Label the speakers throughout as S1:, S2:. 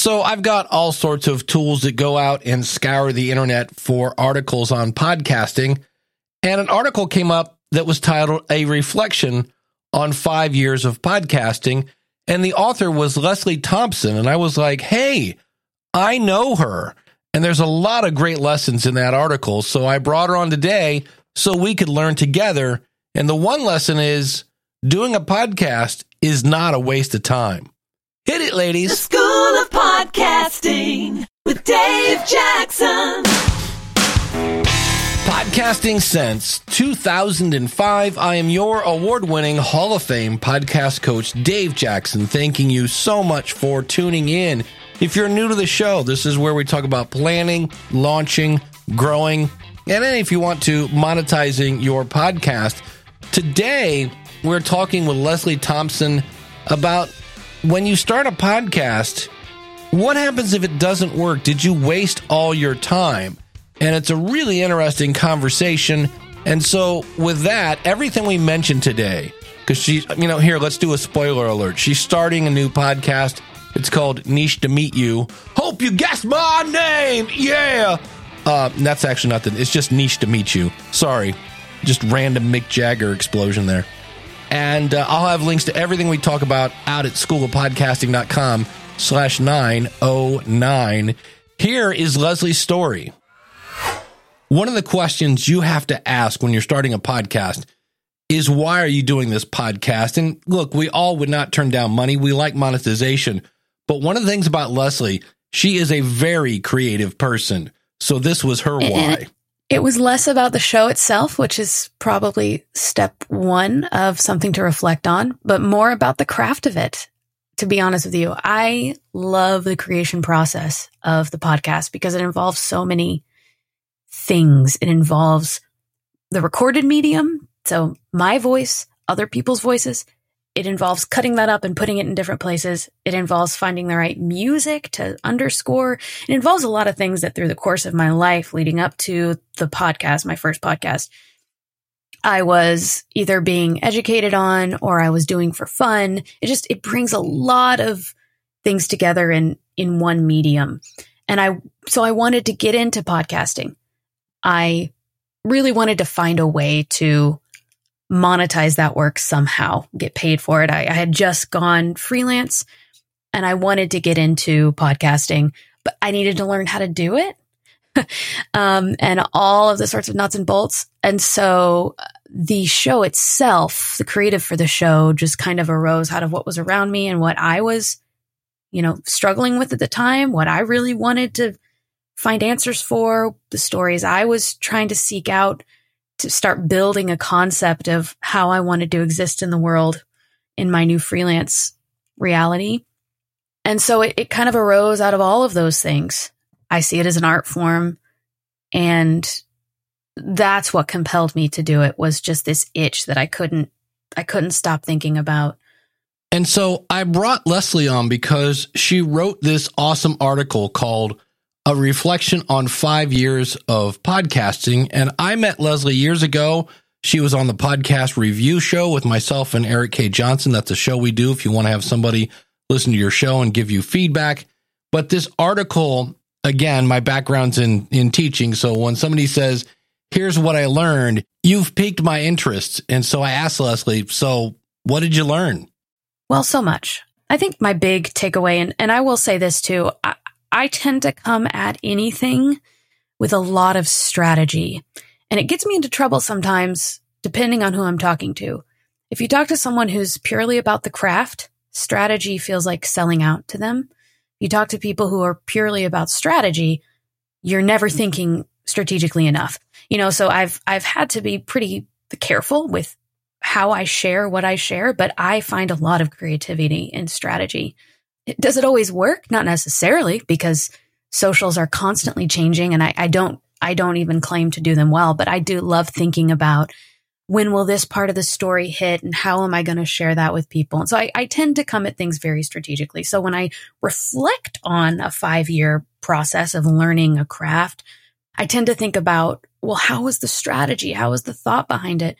S1: So I've got all sorts of tools that go out and scour the internet for articles on podcasting. And an article came up that was titled A Reflection on Five Years of Podcasting. And the author was Leslie Thompson. And I was like, hey, I know her. And there's a lot of great lessons in that article. So I brought her on today so we could learn together. And the one lesson is doing a podcast is not a waste of time. Hit it, ladies.
S2: The School of Podcasting with Dave Jackson.
S1: Podcasting since 2005. I am your award winning Hall of Fame podcast coach, Dave Jackson, thanking you so much for tuning in. If you're new to the show, this is where we talk about planning, launching, growing, and then if you want to, monetizing your podcast. Today, we're talking with Leslie Thompson about when you start a podcast, what happens if it doesn't work? Did you waste all your time? And it's a really interesting conversation. And so, with that, everything we mentioned today, because she, you know, here, let's do a spoiler alert. She's starting a new podcast. It's called Niche to Meet You. Hope you guessed my name. Yeah. Uh, that's actually not the, it's just Niche to Meet You. Sorry. Just random Mick Jagger explosion there. And uh, I'll have links to everything we talk about out at schoolofpodcasting.com slash 909. Here is Leslie's story. One of the questions you have to ask when you're starting a podcast is why are you doing this podcast? And look, we all would not turn down money. We like monetization. But one of the things about Leslie, she is a very creative person. So this was her why.
S3: It was less about the show itself, which is probably step one of something to reflect on, but more about the craft of it. To be honest with you, I love the creation process of the podcast because it involves so many things. It involves the recorded medium. So my voice, other people's voices. It involves cutting that up and putting it in different places. It involves finding the right music to underscore. It involves a lot of things that through the course of my life leading up to the podcast, my first podcast, I was either being educated on or I was doing for fun. It just, it brings a lot of things together in, in one medium. And I, so I wanted to get into podcasting. I really wanted to find a way to monetize that work somehow, get paid for it. I, I, had just gone freelance and I wanted to get into podcasting, but I needed to learn how to do it. um, and all of the sorts of nuts and bolts. And so uh, the show itself, the creative for the show just kind of arose out of what was around me and what I was, you know, struggling with at the time, what I really wanted to find answers for, the stories I was trying to seek out to start building a concept of how I wanted to exist in the world in my new freelance reality. And so it, it kind of arose out of all of those things. I see it as an art form. And that's what compelled me to do it was just this itch that I couldn't, I couldn't stop thinking about.
S1: And so I brought Leslie on because she wrote this awesome article called a reflection on five years of podcasting. And I met Leslie years ago. She was on the podcast review show with myself and Eric K. Johnson. That's a show we do if you want to have somebody listen to your show and give you feedback. But this article, again, my background's in, in teaching. So when somebody says, here's what I learned, you've piqued my interest. And so I asked Leslie, so what did you learn?
S3: Well, so much. I think my big takeaway, and, and I will say this too, I, I tend to come at anything with a lot of strategy. And it gets me into trouble sometimes, depending on who I'm talking to. If you talk to someone who's purely about the craft, strategy feels like selling out to them. You talk to people who are purely about strategy, you're never mm-hmm. thinking strategically enough. You know, so I've I've had to be pretty careful with how I share what I share, but I find a lot of creativity in strategy. Does it always work? Not necessarily because socials are constantly changing and I, I don't, I don't even claim to do them well, but I do love thinking about when will this part of the story hit and how am I going to share that with people? And so I, I tend to come at things very strategically. So when I reflect on a five year process of learning a craft, I tend to think about, well, how was the strategy? How was the thought behind it?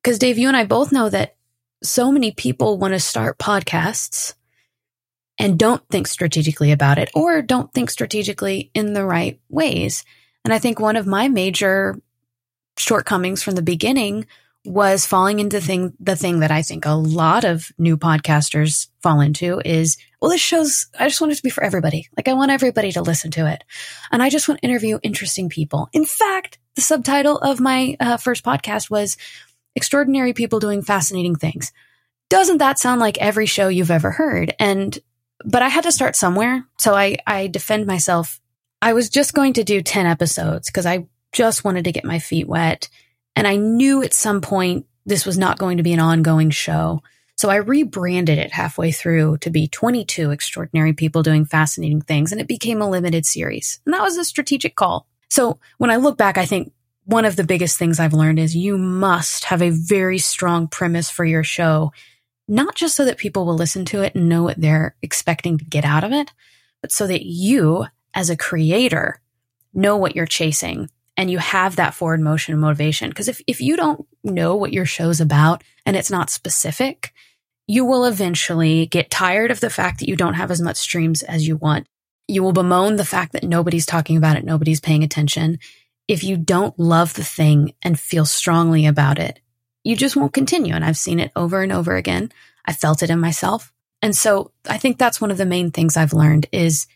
S3: Because Dave, you and I both know that so many people want to start podcasts and don't think strategically about it or don't think strategically in the right ways. And I think one of my major shortcomings from the beginning was falling into thing the thing that I think a lot of new podcasters fall into is well this show's I just want it to be for everybody. Like I want everybody to listen to it. And I just want to interview interesting people. In fact, the subtitle of my uh, first podcast was extraordinary people doing fascinating things. Doesn't that sound like every show you've ever heard? And but I had to start somewhere. So I, I defend myself. I was just going to do 10 episodes because I just wanted to get my feet wet. And I knew at some point this was not going to be an ongoing show. So I rebranded it halfway through to be 22 extraordinary people doing fascinating things. And it became a limited series. And that was a strategic call. So when I look back, I think one of the biggest things I've learned is you must have a very strong premise for your show not just so that people will listen to it and know what they're expecting to get out of it, but so that you, as a creator, know what you're chasing and you have that forward motion and motivation. Because if, if you don't know what your show's about and it's not specific, you will eventually get tired of the fact that you don't have as much streams as you want. You will bemoan the fact that nobody's talking about it, nobody's paying attention. If you don't love the thing and feel strongly about it, you just won't continue. And I've seen it over and over again. I felt it in myself. And so I think that's one of the main things I've learned is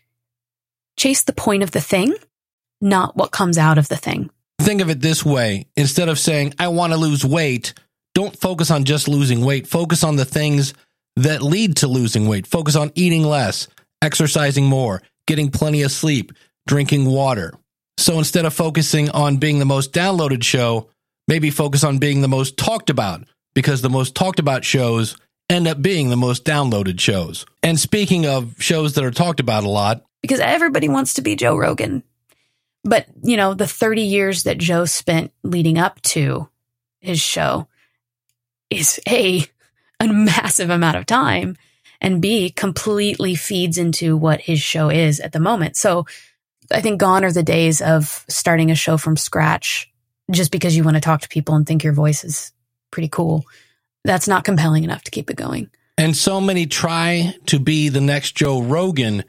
S3: chase the point of the thing, not what comes out of the thing.
S1: Think of it this way. Instead of saying, I want to lose weight, don't focus on just losing weight. Focus on the things that lead to losing weight. Focus on eating less, exercising more, getting plenty of sleep, drinking water. So instead of focusing on being the most downloaded show, maybe focus on being the most talked about because the most talked about shows end up being the most downloaded shows. And speaking of shows that are talked about a lot,
S3: because everybody wants to be Joe Rogan. But, you know, the 30 years that Joe spent leading up to his show is A, a massive amount of time, and B, completely feeds into what his show is at the moment. So I think gone are the days of starting a show from scratch just because you want to talk to people and think your voice is pretty cool. That's not compelling enough to keep it going.
S1: And so many try to be the next Joe Rogan.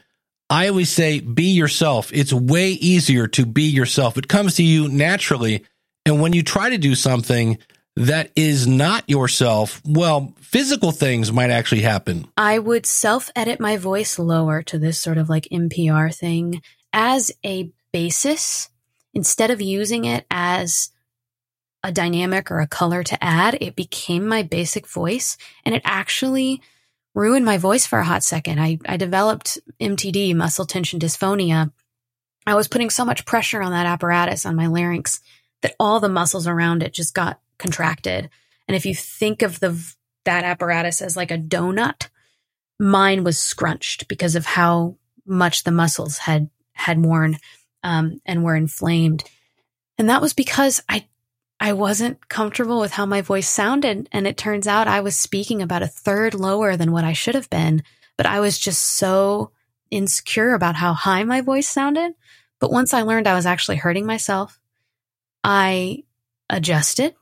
S1: I always say, be yourself. It's way easier to be yourself. It comes to you naturally. And when you try to do something that is not yourself, well, physical things might actually happen.
S3: I would self edit my voice lower to this sort of like NPR thing as a basis instead of using it as a dynamic or a color to add, it became my basic voice and it actually ruined my voice for a hot second. I, I developed MTD, muscle tension dysphonia. I was putting so much pressure on that apparatus on my larynx that all the muscles around it just got contracted. And if you think of the that apparatus as like a donut, mine was scrunched because of how much the muscles had had worn um, and were inflamed. And that was because I I wasn't comfortable with how my voice sounded. And it turns out I was speaking about a third lower than what I should have been. But I was just so insecure about how high my voice sounded. But once I learned I was actually hurting myself, I adjusted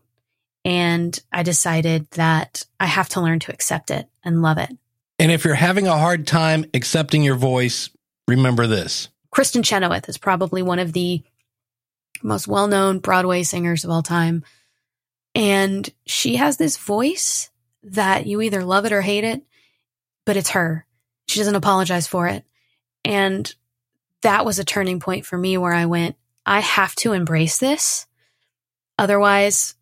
S3: and I decided that I have to learn to accept it and love it.
S1: And if you're having a hard time accepting your voice, remember this
S3: Kristin Chenoweth is probably one of the most well known Broadway singers of all time. And she has this voice that you either love it or hate it, but it's her. She doesn't apologize for it. And that was a turning point for me where I went, I have to embrace this. Otherwise,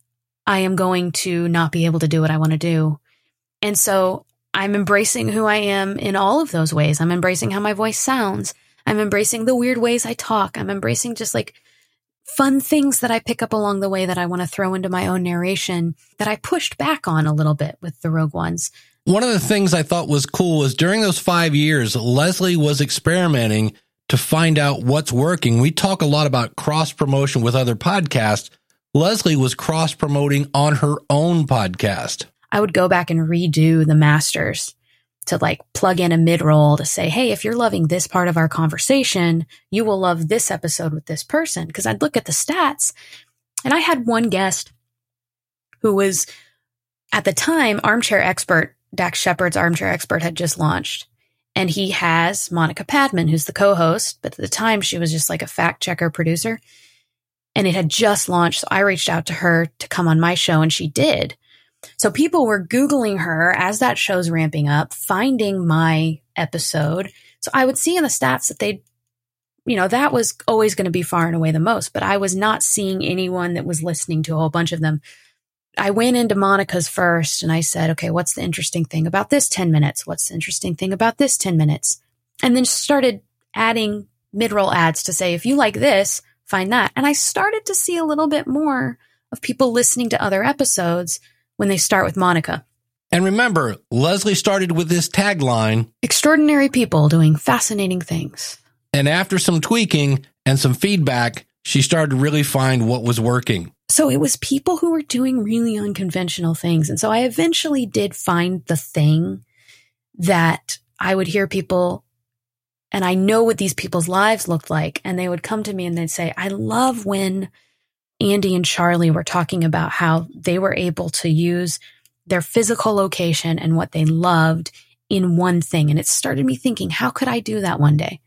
S3: I am going to not be able to do what I want to do. And so I'm embracing who I am in all of those ways. I'm embracing how my voice sounds. I'm embracing the weird ways I talk. I'm embracing just like fun things that I pick up along the way that I want to throw into my own narration that I pushed back on a little bit with the Rogue Ones.
S1: One of the things I thought was cool was during those five years, Leslie was experimenting to find out what's working. We talk a lot about cross promotion with other podcasts. Leslie was cross promoting on her own podcast.
S3: I would go back and redo the masters to like plug in a mid roll to say, Hey, if you're loving this part of our conversation, you will love this episode with this person. Cause I'd look at the stats and I had one guest who was at the time armchair expert. Dax Shepard's armchair expert had just launched And he has Monica Padman, who's the co host, but at the time she was just like a fact checker producer. And it had just launched. So I reached out to her to come on my show, and she did. So people were Googling her as that show's ramping up, finding my episode. So I would see in the stats that they, you know, that was always going to be far and away the most, but I was not seeing anyone that was listening to a whole bunch of them. I went into Monica's first and I said, okay, what's the interesting thing about this 10 minutes? What's the interesting thing about this 10 minutes? And then started adding mid roll ads to say, if you like this, find that. And I started to see a little bit more of people listening to other episodes when they start with Monica.
S1: And remember, Leslie started with this tagline
S3: Extraordinary people doing fascinating things.
S1: And after some tweaking and some feedback, she started to really find what was working.
S3: So it was people who were doing really unconventional things. And so I eventually did find the thing that I would hear people and I know what these people's lives looked like. And they would come to me and they'd say, I love when Andy and Charlie were talking about how they were able to use their physical location and what they loved in one thing. And it started me thinking, how could I do that one day?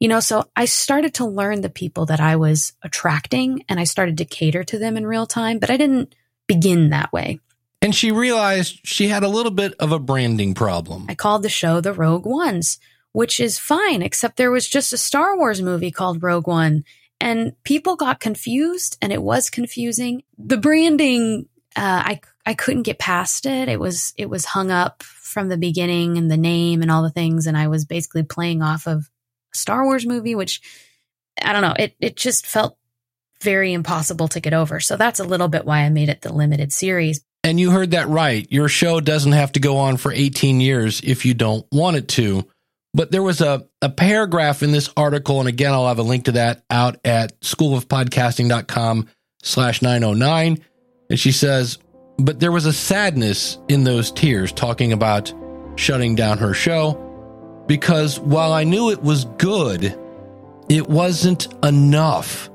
S3: You know, so I started to learn the people that I was attracting and I started to cater to them in real time, but I didn't begin that way.
S1: And she realized she had a little bit of a branding problem.
S3: I called the show the Rogue Ones, which is fine, except there was just a Star Wars movie called Rogue One and people got confused and it was confusing. The branding, uh, I, I couldn't get past it. It was, it was hung up from the beginning and the name and all the things. And I was basically playing off of Star Wars movie, which I don't know. It, it just felt very impossible to get over. So that's a little bit why I made it the limited series.
S1: And you heard that right. Your show doesn't have to go on for 18 years if you don't want it to. But there was a, a paragraph in this article, and again, I'll have a link to that out at schoolofpodcasting.com slash 909. And she says, but there was a sadness in those tears talking about shutting down her show because while I knew it was good, it wasn't enough.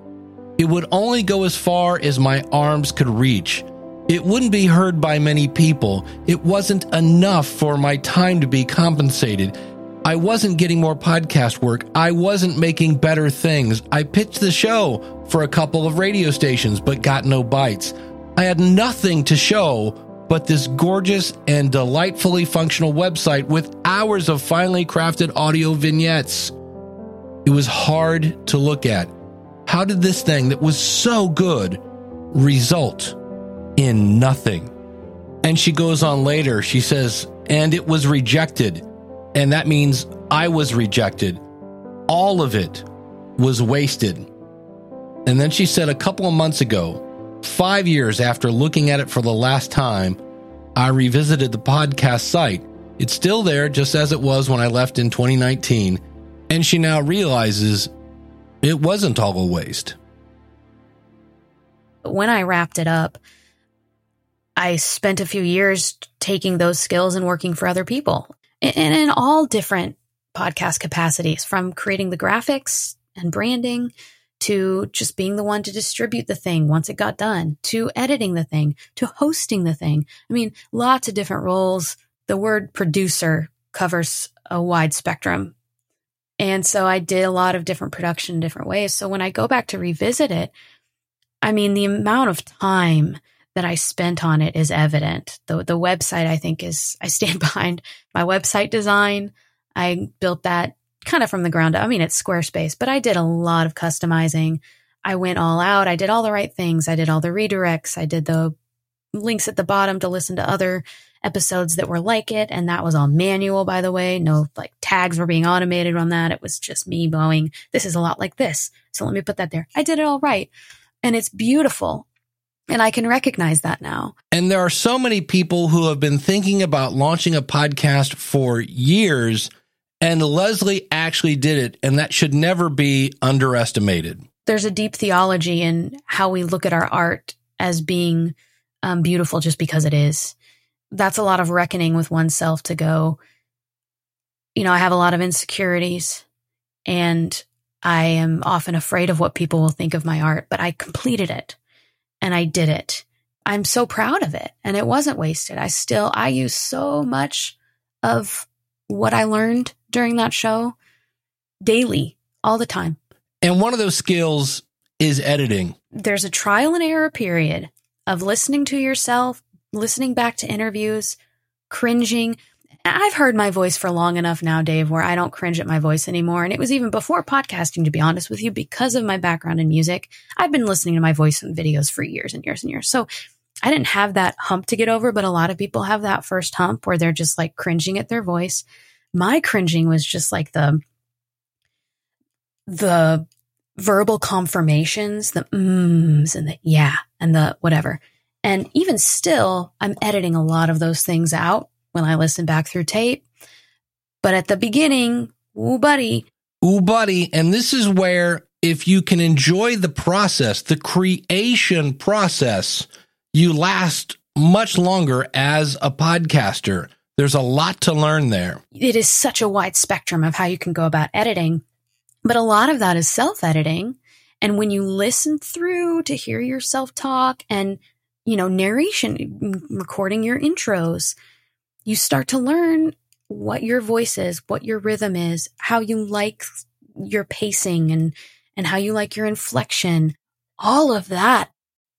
S1: It would only go as far as my arms could reach. It wouldn't be heard by many people. It wasn't enough for my time to be compensated. I wasn't getting more podcast work. I wasn't making better things. I pitched the show for a couple of radio stations, but got no bites. I had nothing to show but this gorgeous and delightfully functional website with hours of finely crafted audio vignettes. It was hard to look at. How did this thing that was so good result in nothing? And she goes on later, she says, and it was rejected. And that means I was rejected. All of it was wasted. And then she said a couple of months ago, five years after looking at it for the last time, I revisited the podcast site. It's still there, just as it was when I left in 2019. And she now realizes it wasn't all a waste.
S3: When I wrapped it up, I spent a few years taking those skills and working for other people and in all different podcast capacities from creating the graphics and branding to just being the one to distribute the thing once it got done to editing the thing to hosting the thing. I mean, lots of different roles. The word producer covers a wide spectrum. And so I did a lot of different production in different ways. So when I go back to revisit it, I mean, the amount of time that I spent on it is evident. The the website I think is I stand behind my website design. I built that kind of from the ground up. I mean, it's Squarespace, but I did a lot of customizing. I went all out. I did all the right things. I did all the redirects. I did the links at the bottom to listen to other episodes that were like it. And that was all manual, by the way. No like tags were being automated on that. It was just me going, this is a lot like this. So let me put that there. I did it all right. And it's beautiful. And I can recognize that now.
S1: And there are so many people who have been thinking about launching a podcast for years, and Leslie actually did it, and that should never be underestimated.
S3: There's a deep theology in how we look at our art as being um, beautiful just because it is. That's a lot of reckoning with oneself to go, you know, I have a lot of insecurities and I am often afraid of what people will think of my art, but I completed it and I did it. I'm so proud of it and it wasn't wasted. I still, I use so much of what I learned during that show daily, all the time.
S1: And one of those skills is editing.
S3: There's a trial and error period of listening to yourself, listening back to interviews, cringing. I've heard my voice for long enough now, Dave, where I don't cringe at my voice anymore. And it was even before podcasting, to be honest with you, because of my background in music. I've been listening to my voice in videos for years and years and years. So I didn't have that hump to get over, but a lot of people have that first hump where they're just like cringing at their voice. My cringing was just like the the verbal confirmations, the mms and the yeah and the whatever. And even still, I'm editing a lot of those things out when I listen back through tape. But at the beginning, ooh, buddy,
S1: Ooh, buddy. And this is where if you can enjoy the process, the creation process, you last much longer as a podcaster. There's a lot to learn there.
S3: it is such a wide spectrum of how you can go about editing. But a lot of that is self editing. And when you listen through to hear yourself talk and, you know, narration, recording your intros, you start to learn what your voice is, what your rhythm is, how you like your pacing and, and how you like your inflection. All of that.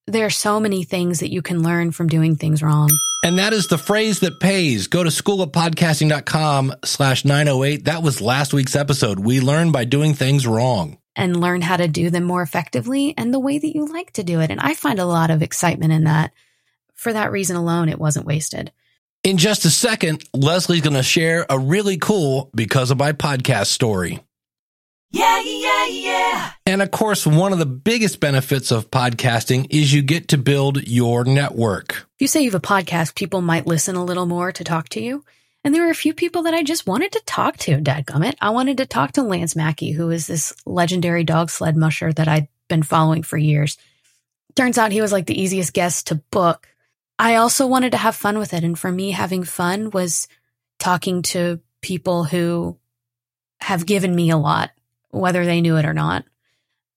S3: There are so many things that you can learn from doing things wrong.
S1: And that is the phrase that pays. Go to schoolofpodcasting.com slash 908. That was last week's episode. We learn by doing things wrong.
S3: and learn how to do them more effectively and the way that you like to do it. And I find a lot of excitement in that. For that reason alone, it wasn't wasted.
S1: In just a second, Leslie's going to share a really cool because of my podcast story.
S2: Yeah, yeah, yeah.
S1: And of course, one of the biggest benefits of podcasting is you get to build your network.
S3: If you say you have a podcast, people might listen a little more to talk to you. And there were a few people that I just wanted to talk to, dadgummit. I wanted to talk to Lance Mackey, who is this legendary dog sled musher that I'd been following for years. Turns out he was like the easiest guest to book. I also wanted to have fun with it. And for me, having fun was talking to people who have given me a lot, whether they knew it or not.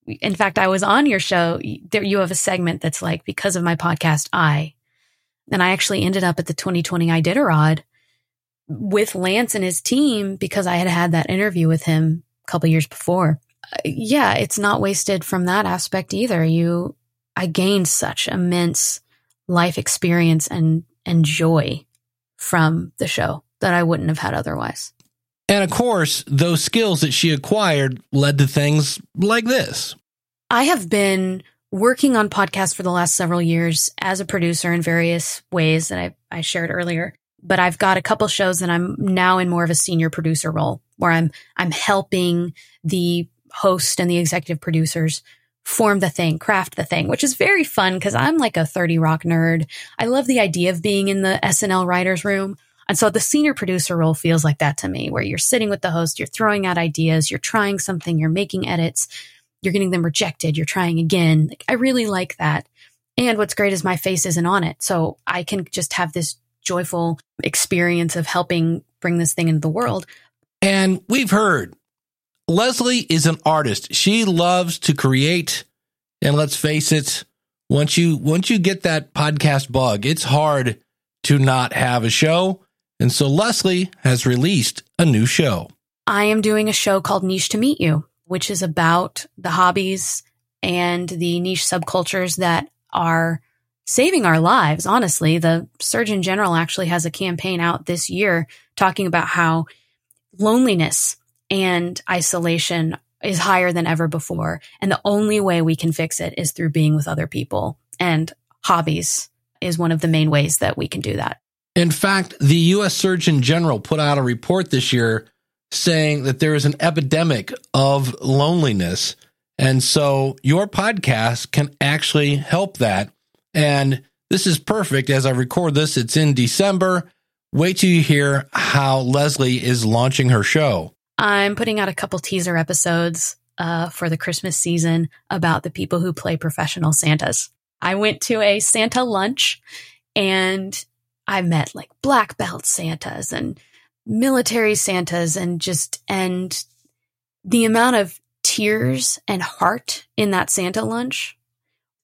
S3: In fact, I was on your show. There, you have a segment that's like, because of my podcast, I. And I actually ended up at the 2020 I Iditarod with Lance and his team because I had had that interview with him a couple years before. Yeah, it's not wasted from that aspect either. You, I gained such immense life experience and, and joy from the show that I wouldn't have had otherwise.
S1: And of course, those skills that she acquired led to things like this.
S3: I have been working on podcasts for the last several years as a producer in various ways that I, I shared earlier. But I've got a couple shows that I'm now in more of a senior producer role where I'm I'm helping the host and the executive producers form the thing, craft the thing, which is very fun because I'm like a 30 rock nerd. I love the idea of being in the SNL writers room. And so the senior producer role feels like that to me, where you're sitting with the host, you're throwing out ideas, you're trying something, you're making edits, you're getting them rejected, you're trying again. Like, I really like that. And what's great is my face isn't on it. So I can just have this joyful experience of helping bring this thing into the world.
S1: And we've heard Leslie is an artist. She loves to create. And let's face it, once you once you get that podcast bug, it's hard to not have a show. And so Leslie has released a new show.
S3: I am doing a show called Niche to Meet You, which is about the hobbies and the niche subcultures that are saving our lives. Honestly, the Surgeon General actually has a campaign out this year talking about how loneliness and isolation is higher than ever before. And the only way we can fix it is through being with other people. And hobbies is one of the main ways that we can do that.
S1: In fact, the U.S. Surgeon General put out a report this year saying that there is an epidemic of loneliness. And so your podcast can actually help that. And this is perfect. As I record this, it's in December. Wait till you hear how Leslie is launching her show.
S3: I'm putting out a couple teaser episodes uh, for the Christmas season about the people who play professional Santas. I went to a Santa lunch and I met like black belt Santas and military Santas and just, and the amount of tears and heart in that Santa lunch,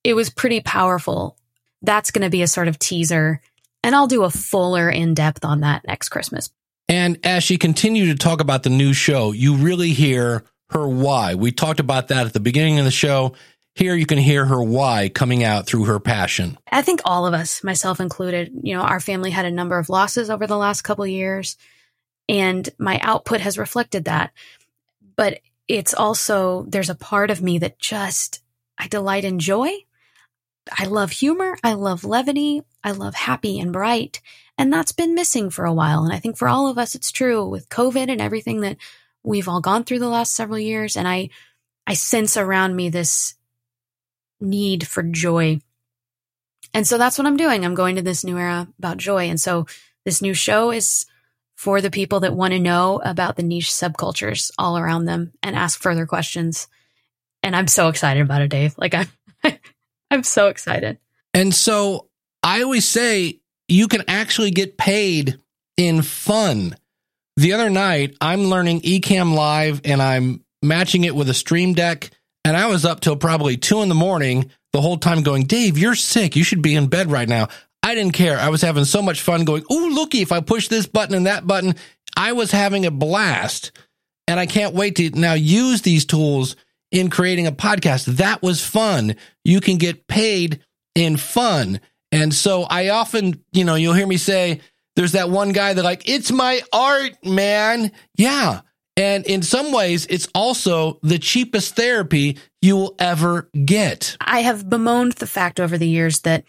S3: it was pretty powerful. That's going to be a sort of teaser and I'll do a fuller in depth on that next Christmas.
S1: And as she continued to talk about the new show, you really hear her why. We talked about that at the beginning of the show. Here you can hear her why coming out through her passion.
S3: I think all of us, myself included, you know, our family had a number of losses over the last couple of years, and my output has reflected that. But it's also, there's a part of me that just, I delight in joy. I love humor. I love levity. I love happy and bright. And that's been missing for a while. And I think for all of us, it's true with COVID and everything that we've all gone through the last several years. And I, I sense around me this need for joy. And so that's what I'm doing. I'm going to this new era about joy. And so this new show is for the people that want to know about the niche subcultures all around them and ask further questions. And I'm so excited about it, Dave. Like I'm I'm so excited.
S1: And so I always say you can actually get paid in fun. The other night, I'm learning Ecamm Live and I'm matching it with a Stream Deck. And I was up till probably two in the morning the whole time going, Dave, you're sick. You should be in bed right now. I didn't care. I was having so much fun going, Ooh, looky, if I push this button and that button, I was having a blast. And I can't wait to now use these tools in creating a podcast. That was fun. You can get paid in fun. And so I often, you know, you'll hear me say, there's that one guy that like, it's my art, man. Yeah. And in some ways, it's also the cheapest therapy you will ever get.
S3: I have bemoaned the fact over the years that,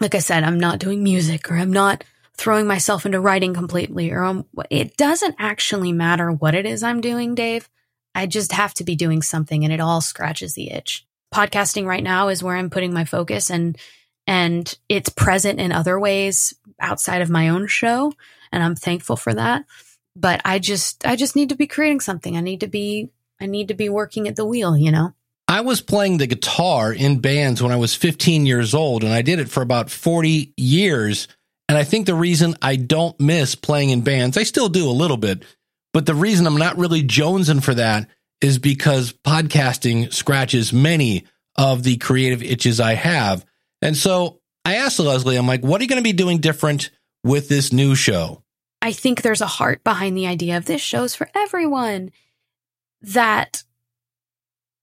S3: like I said, I'm not doing music or I'm not throwing myself into writing completely or I'm, it doesn't actually matter what it is I'm doing, Dave. I just have to be doing something and it all scratches the itch. Podcasting right now is where I'm putting my focus and and it's present in other ways outside of my own show and I'm thankful for that. But I just I just need to be creating something. I need to be I need to be working at the wheel, you know.
S1: I was playing the guitar in bands when I was 15 years old and I did it for about 40 years. And I think the reason I don't miss playing in bands, I still do a little bit, but the reason I'm not really jonesing for that is because podcasting scratches many of the creative itches I have. And so I asked Leslie, I'm like, what are you going to be doing different with this new show?
S3: I think there's a heart behind the idea of this show's for everyone that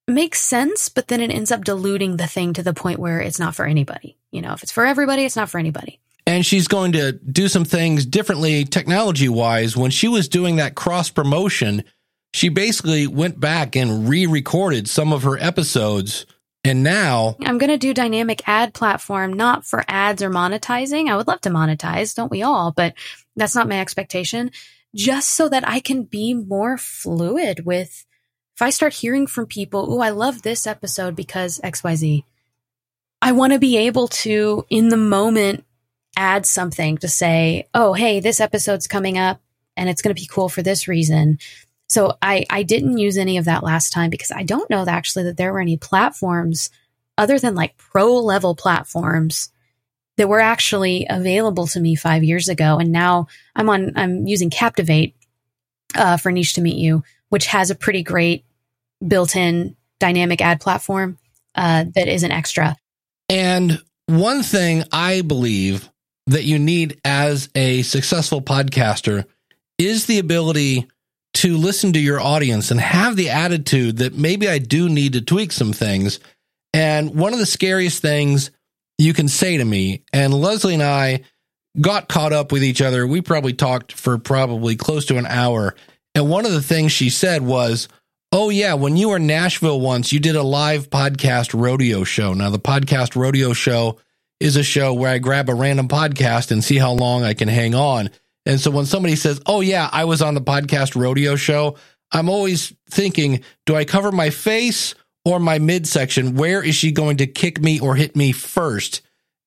S3: makes sense, but then it ends up diluting the thing to the point where it's not for anybody. You know, if it's for everybody, it's not for anybody.
S1: And she's going to do some things differently technology wise. When she was doing that cross promotion, she basically went back and re recorded some of her episodes and now
S3: I'm going to do dynamic ad platform, not for ads or monetizing. I would love to monetize, don't we all? But that's not my expectation. Just so that I can be more fluid with, if I start hearing from people, oh, I love this episode because XYZ, I want to be able to, in the moment, add something to say, oh, hey, this episode's coming up and it's going to be cool for this reason. So I, I didn't use any of that last time because I don't know actually that there were any platforms other than like pro level platforms that were actually available to me five years ago. And now I'm on, I'm using Captivate uh, for Niche to Meet You, which has a pretty great built in dynamic ad platform uh, that is an extra.
S1: And one thing I believe that you need as a successful podcaster is the ability to listen to your audience and have the attitude that maybe I do need to tweak some things. And one of the scariest things you can say to me, and Leslie and I got caught up with each other. We probably talked for probably close to an hour. And one of the things she said was, Oh, yeah, when you were in Nashville once, you did a live podcast rodeo show. Now, the podcast rodeo show is a show where I grab a random podcast and see how long I can hang on. And so when somebody says, "Oh yeah, I was on the podcast rodeo show," I'm always thinking, do I cover my face or my midsection? Where is she going to kick me or hit me first?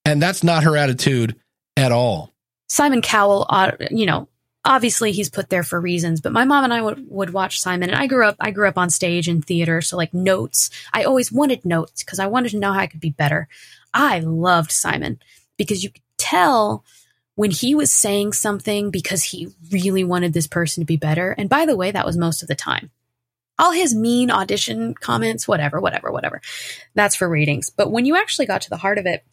S1: And that's not her attitude at all.
S3: Simon Cowell, uh, you know, obviously he's put there for reasons, but my mom and I would, would watch Simon and I grew up, I grew up on stage and theater. So like notes, I always wanted notes because I wanted to know how I could be better. I loved Simon because you could tell when he was saying something because he really wanted this person to be better. And by the way, that was most of the time. All his mean audition comments, whatever, whatever, whatever. That's for ratings. But when you actually got to the heart of it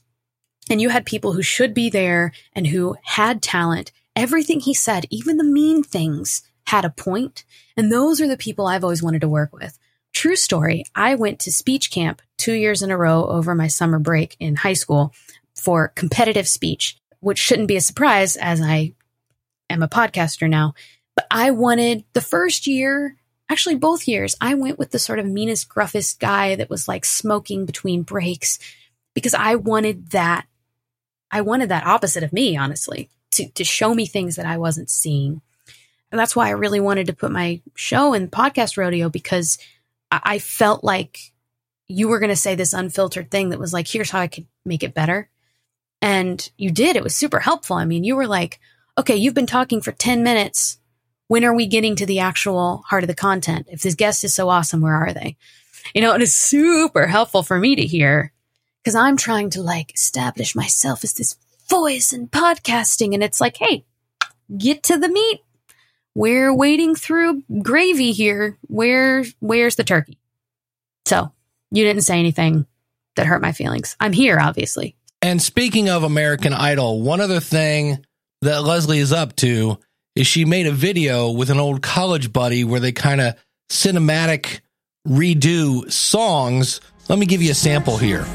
S3: and you had people who should be there and who had talent everything he said, even the mean things, had a point. And those are the people I've always wanted to work with. True story. I went to speech camp two years in a row over my summer break in high school for competitive speech, which shouldn't be a surprise as I am a podcaster now. But I wanted the first year, actually both years, I went with the sort of meanest, gruffest guy that was like smoking between breaks because I wanted that. I wanted that opposite of me, honestly, to, to show me things that I wasn't seeing. And that's why I really wanted to put my show in podcast rodeo because I, I felt like you were going to say this unfiltered thing that was like, here's how I could make it better. And you did. It was super helpful. I mean, you were like, okay, you've been talking for 10 minutes. When are we getting to the actual heart of the content? If this guest is so awesome, where are they? You know, it is super helpful for me to hear because I'm trying to like establish myself as this voice in podcasting. And it's like, hey, get to the meat. We're wading through gravy here. Where, where's the turkey? So you didn't say anything that hurt my feelings. I'm here, obviously.
S1: And speaking of American Idol, one other thing that Leslie is up to is she made a video with an old college buddy where they kind of cinematic redo songs. Let me give you a sample here.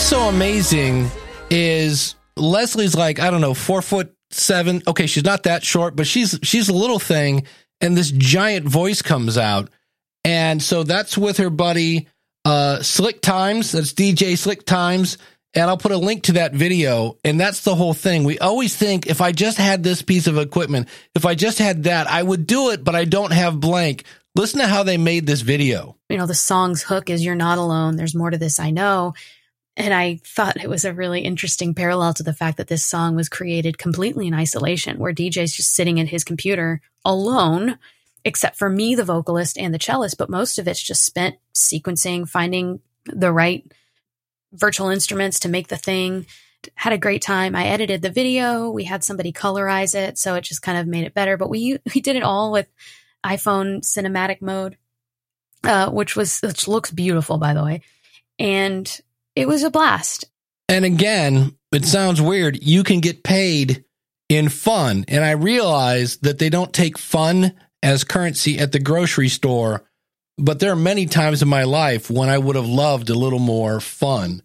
S1: What's so amazing is Leslie's like, I don't know, four foot seven. Okay, she's not that short, but she's she's a little thing, and this giant voice comes out. And so that's with her buddy uh Slick Times. That's DJ Slick Times. And I'll put a link to that video. And that's the whole thing. We always think if I just had this piece of equipment, if I just had that, I would do it, but I don't have blank. Listen to how they made this video.
S3: you know, the song's hook is You're Not Alone. There's more to this, I know. And I thought it was a really interesting parallel to the fact that this song was created completely in isolation, where DJ's just sitting at his computer alone, except for me, the vocalist and the cellist. But most of it's just spent sequencing, finding the right virtual instruments to make the thing. Had a great time. I edited the video. We had somebody colorize it, so it just kind of made it better. But we we did it all with iPhone cinematic mode, uh, which was which looks beautiful, by the way, and it was a blast.
S1: And again, it sounds weird. You can get paid in fun. And I realize that they don't take fun as currency at the grocery store, but there are many times in my life when I would have loved a little more fun.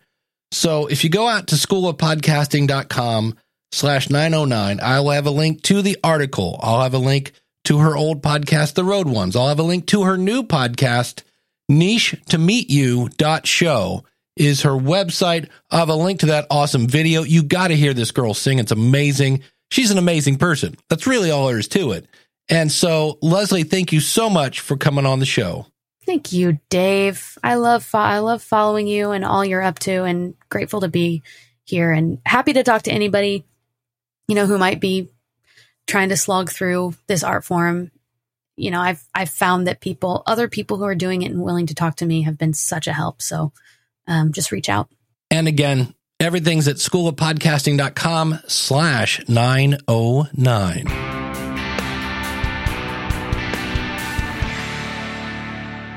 S1: So if you go out to schoolofpodcasting.com slash 909, I will have a link to the article. I'll have a link to her old podcast, The Rogue Ones. I'll have a link to her new podcast, niche to meet you dot show is her website. I'll have a link to that awesome video. You got to hear this girl sing. It's amazing. She's an amazing person. That's really all there is to it. And so, Leslie, thank you so much for coming on the show.
S3: Thank you, Dave. I love fo- I love following you and all you're up to, and grateful to be here and happy to talk to anybody you know who might be trying to slog through this art form. You know, I've I've found that people, other people who are doing it and willing to talk to me, have been such a help. So, um, just reach out.
S1: And again, everything's at schoolofpodcasting.com slash 909.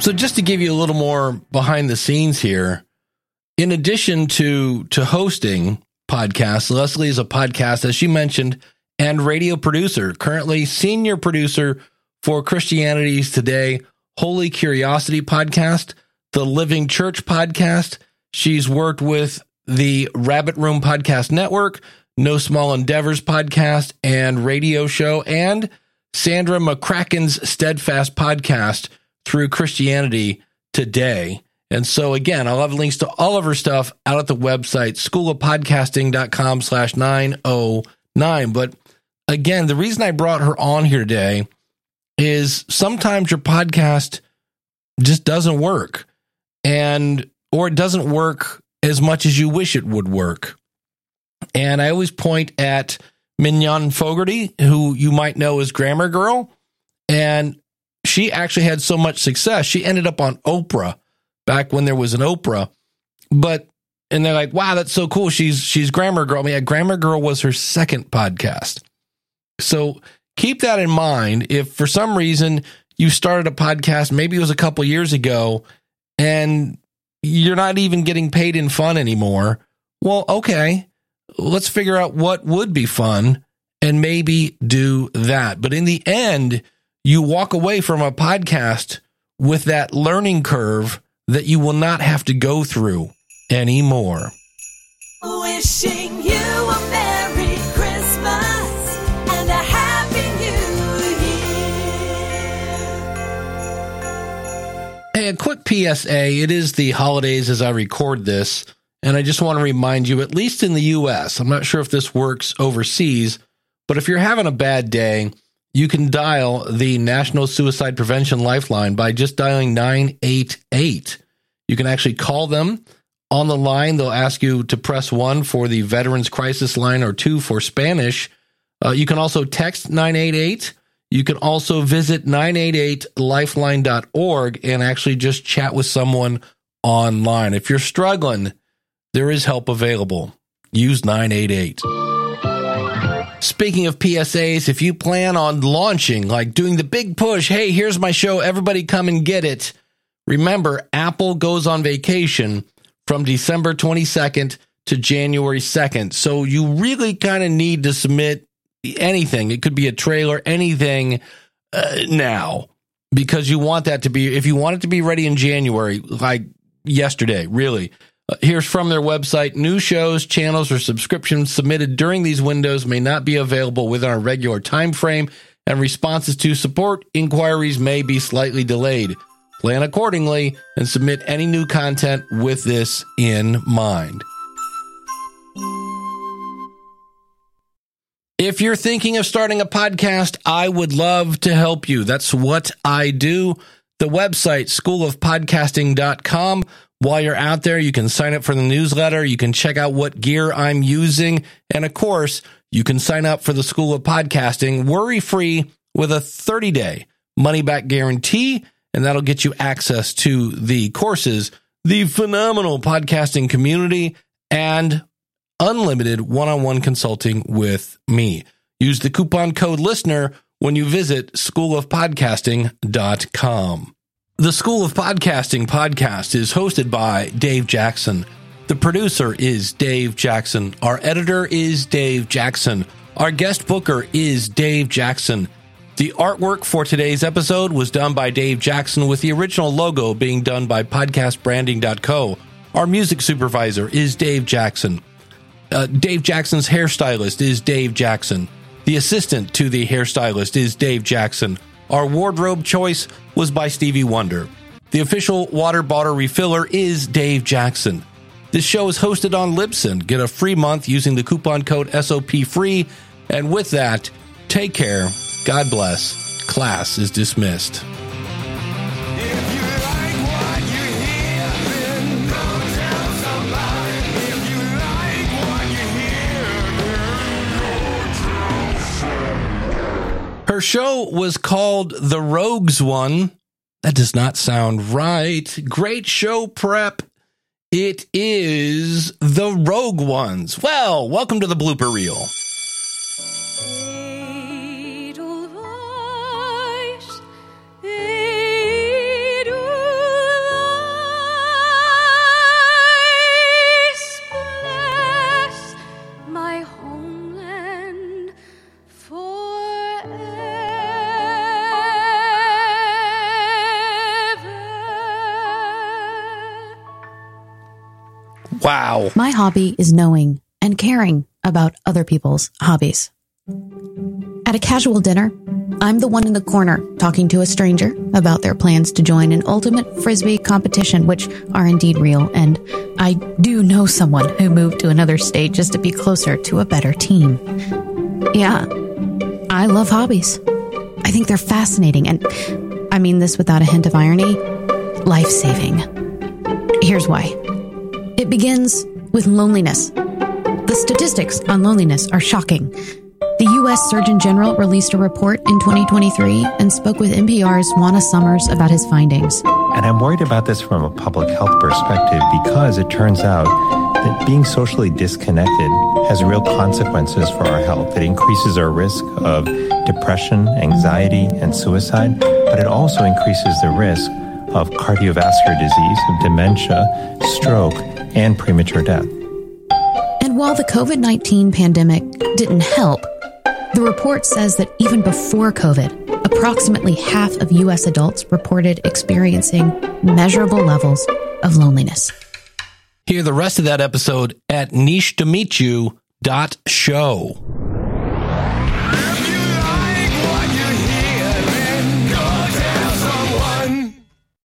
S1: So just to give you a little more behind the scenes here, in addition to to hosting podcasts, Leslie is a podcast, as she mentioned, and radio producer, currently senior producer for Christianity's Today, Holy Curiosity podcast, the Living Church podcast. She's worked with the Rabbit Room Podcast Network, No Small Endeavors podcast and radio show, and Sandra McCracken's Steadfast podcast through Christianity Today. And so again, I'll have links to all of her stuff out at the website, schoolofpodcasting.com slash 909. But again, the reason I brought her on here today is sometimes your podcast just doesn't work and or it doesn't work as much as you wish it would work. And I always point at Mignon Fogarty, who you might know as Grammar Girl. And she actually had so much success, she ended up on Oprah back when there was an Oprah. But and they're like, "Wow, that's so cool. She's she's Grammar Girl." I mean, yeah, Grammar Girl was her second podcast. So keep that in mind. If for some reason you started a podcast, maybe it was a couple years ago, and you're not even getting paid in fun anymore, well, okay, let's figure out what would be fun and maybe do that. But in the end, you walk away from a podcast with that learning curve that you will not have to go through anymore.
S2: Wishing
S1: PSA. It is the holidays as I record this, and I just want to remind you, at least in the US, I'm not sure if this works overseas, but if you're having a bad day, you can dial the National Suicide Prevention Lifeline by just dialing 988. You can actually call them on the line. They'll ask you to press one for the Veterans Crisis Line or two for Spanish. Uh, you can also text 988. You can also visit 988lifeline.org and actually just chat with someone online. If you're struggling, there is help available. Use 988. Speaking of PSAs, if you plan on launching, like doing the big push, hey, here's my show, everybody come and get it. Remember, Apple goes on vacation from December 22nd to January 2nd. So you really kind of need to submit anything. It could be a trailer, anything uh, now, because you want that to be, if you want it to be ready in January, like yesterday, really. Uh, here's from their website new shows, channels, or subscriptions submitted during these windows may not be available within our regular time frame, and responses to support inquiries may be slightly delayed. Plan accordingly and submit any new content with this in mind. If you're thinking of starting a podcast, I would love to help you. That's what I do. The website, schoolofpodcasting.com. While you're out there, you can sign up for the newsletter. You can check out what gear I'm using. And of course, you can sign up for the School of Podcasting worry free with a 30 day money back guarantee. And that'll get you access to the courses, the phenomenal podcasting community, and unlimited one on one consulting with me. Use the coupon code listener when you visit schoolofpodcasting.com. The School of Podcasting podcast is hosted by Dave Jackson. The producer is Dave Jackson. Our editor is Dave Jackson. Our guest booker is Dave Jackson. The artwork for today's episode was done by Dave Jackson with the original logo being done by podcastbranding.co. Our music supervisor is Dave Jackson. Uh, Dave Jackson's hairstylist is Dave Jackson. The assistant to the hairstylist is Dave Jackson. Our wardrobe choice was by Stevie Wonder. The official water bottle refiller is Dave Jackson. This show is hosted on Libsyn. Get a free month using the coupon code SOP free. And with that, take care. God bless. Class is dismissed. Her show was called The Rogues One. That does not sound right. Great show prep. It is The Rogue Ones. Well, welcome to the blooper reel. Wow.
S3: My hobby is knowing and caring about other people's hobbies. At a casual dinner, I'm the one in the corner talking to a stranger about their plans to join an ultimate frisbee competition, which are indeed real. And I do know someone who moved to another state just to be closer to a better team. Yeah, I love hobbies. I think they're fascinating. And I mean this without a hint of irony life saving. Here's why it begins with loneliness. The statistics on loneliness are shocking. The U.S. Surgeon General released a report in 2023 and spoke with NPR's Juana Summers about his findings.
S4: And I'm worried about this from a public health perspective because it turns out that being socially disconnected has real consequences for our health. It increases our risk of depression, anxiety, and suicide, but it also increases the risk of cardiovascular disease, of dementia, stroke, and premature death.
S3: And while the COVID 19 pandemic didn't help, the report says that even before COVID, approximately half of U.S. adults reported experiencing measurable levels of loneliness.
S1: Hear the rest of that episode at niche to meet you dot show.